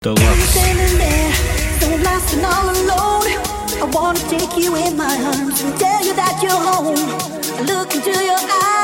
Deluxe. I'm standing there, so lost and all alone. I wanna take you in my arms and tell you that you're home. I look into your eyes.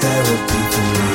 Therapy for me.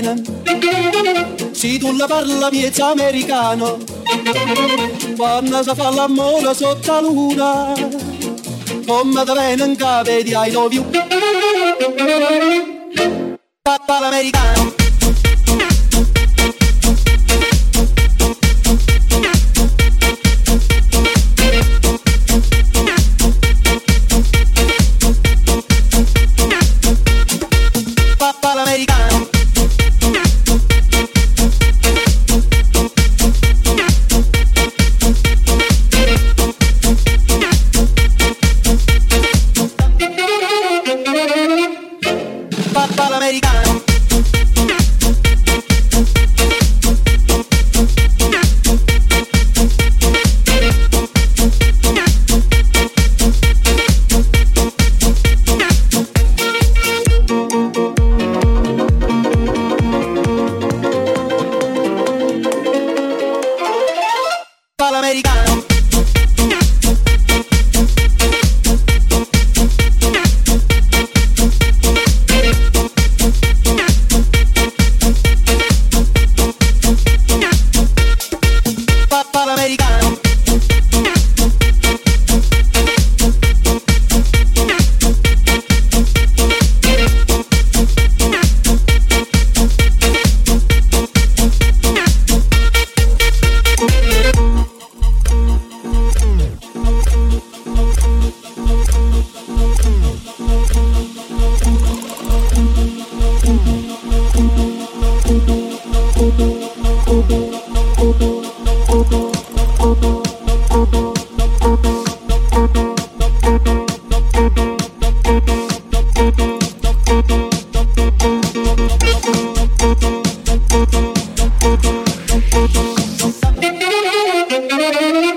Bene. Se tu la parla miezza americano, quando si fa l'amore sotto la luna, come da bene in capo di I love you. Papà l'americano. ¡No, no, no!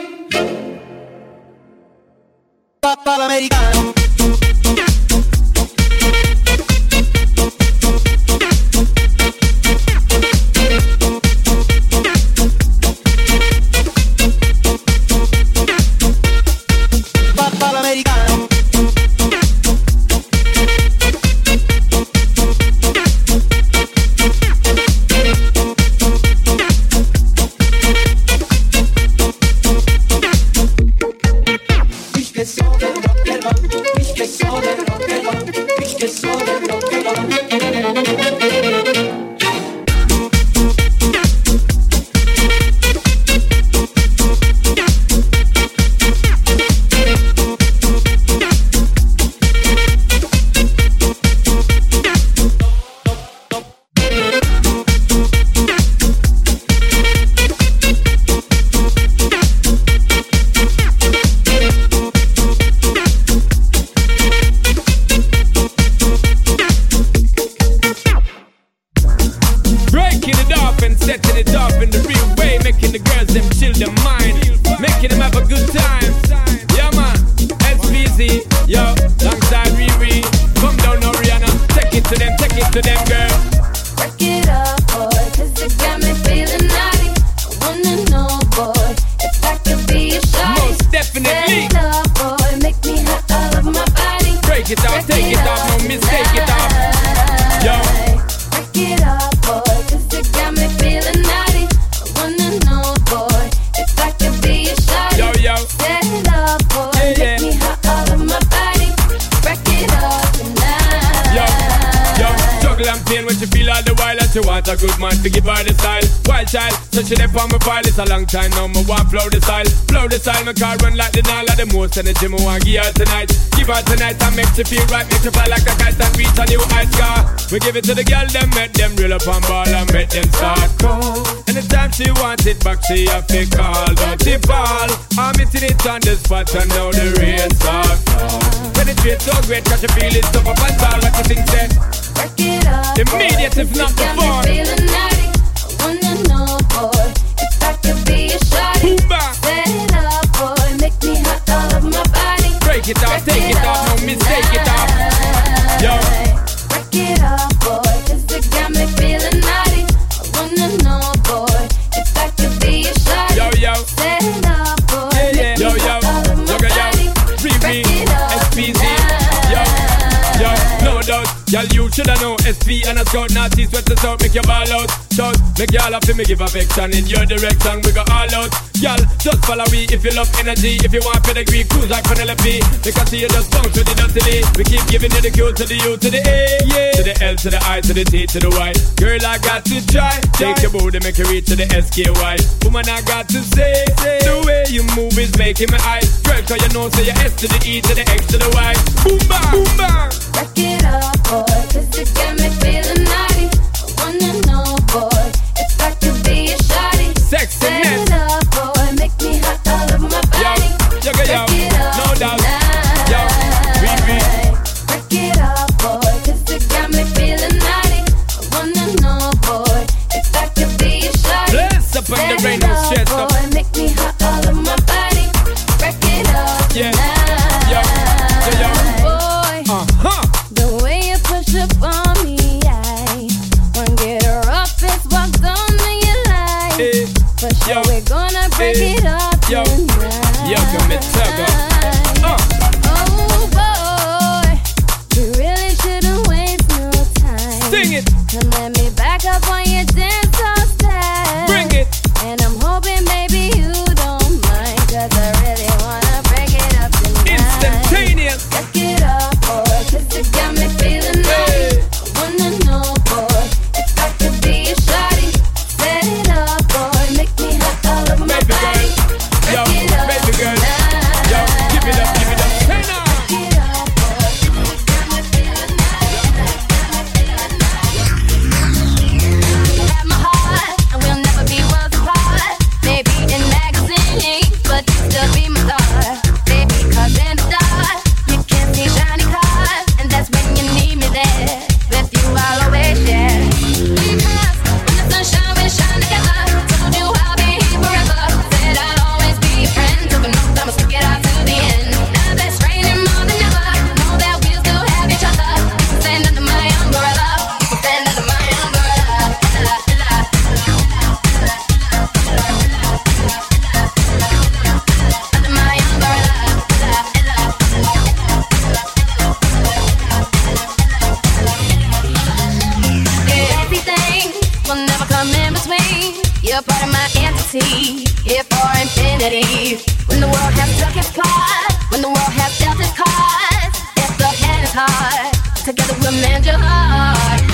Want a good man to give her the style. Wild child, so she dip on my file. It's a long time now, me want flow the style. Flow the style, my car run like the Nile the most energy me want give her tonight. Give her tonight and make she feel right, make she fly like a kite and reach a new height car. We give it to the girl, them make them real up and ball and make them start call. Anytime she wants it back, she have to call. Don't she fall? I'm hitting it on the spot and now the rain start. Penetrate so great, cause she feel it up up and down. What you think, say? Work it up. Immediate, if not Got me before. feeling naughty. I wanna know, boy, if I could be a shawty. Boomba. Set it up, boy, make me hot all over my body. Break it off, take it off, no mistake it off. Yo. Work it up, boy, Y'all you shoulda known. SP and a scout Natty sweat the out, make your ball out. Shout, make y'all up me give affection In your direction, we go all out. Y'all, just follow me if you love energy If you want pedigree, cruise like Penelope. Because see you just bounce with the dusty. We keep giving you the Q to the U to the A yeah. To the L to the I to the T to the Y. Girl, I got to try Take your booty, make it reach to the SKY Woman, I got to say, say. The way you move is making my eyes Girl, cause you know, say your S to the E to the X to the Y. Boom, bang, boom, bang. Back it up, oh boy, cause it got me feeling naughty. I wanna know. eternity, here for infinity. When the world has struck its part, when the world has dealt its cards, it's the hand of hard, together we'll mend your heart.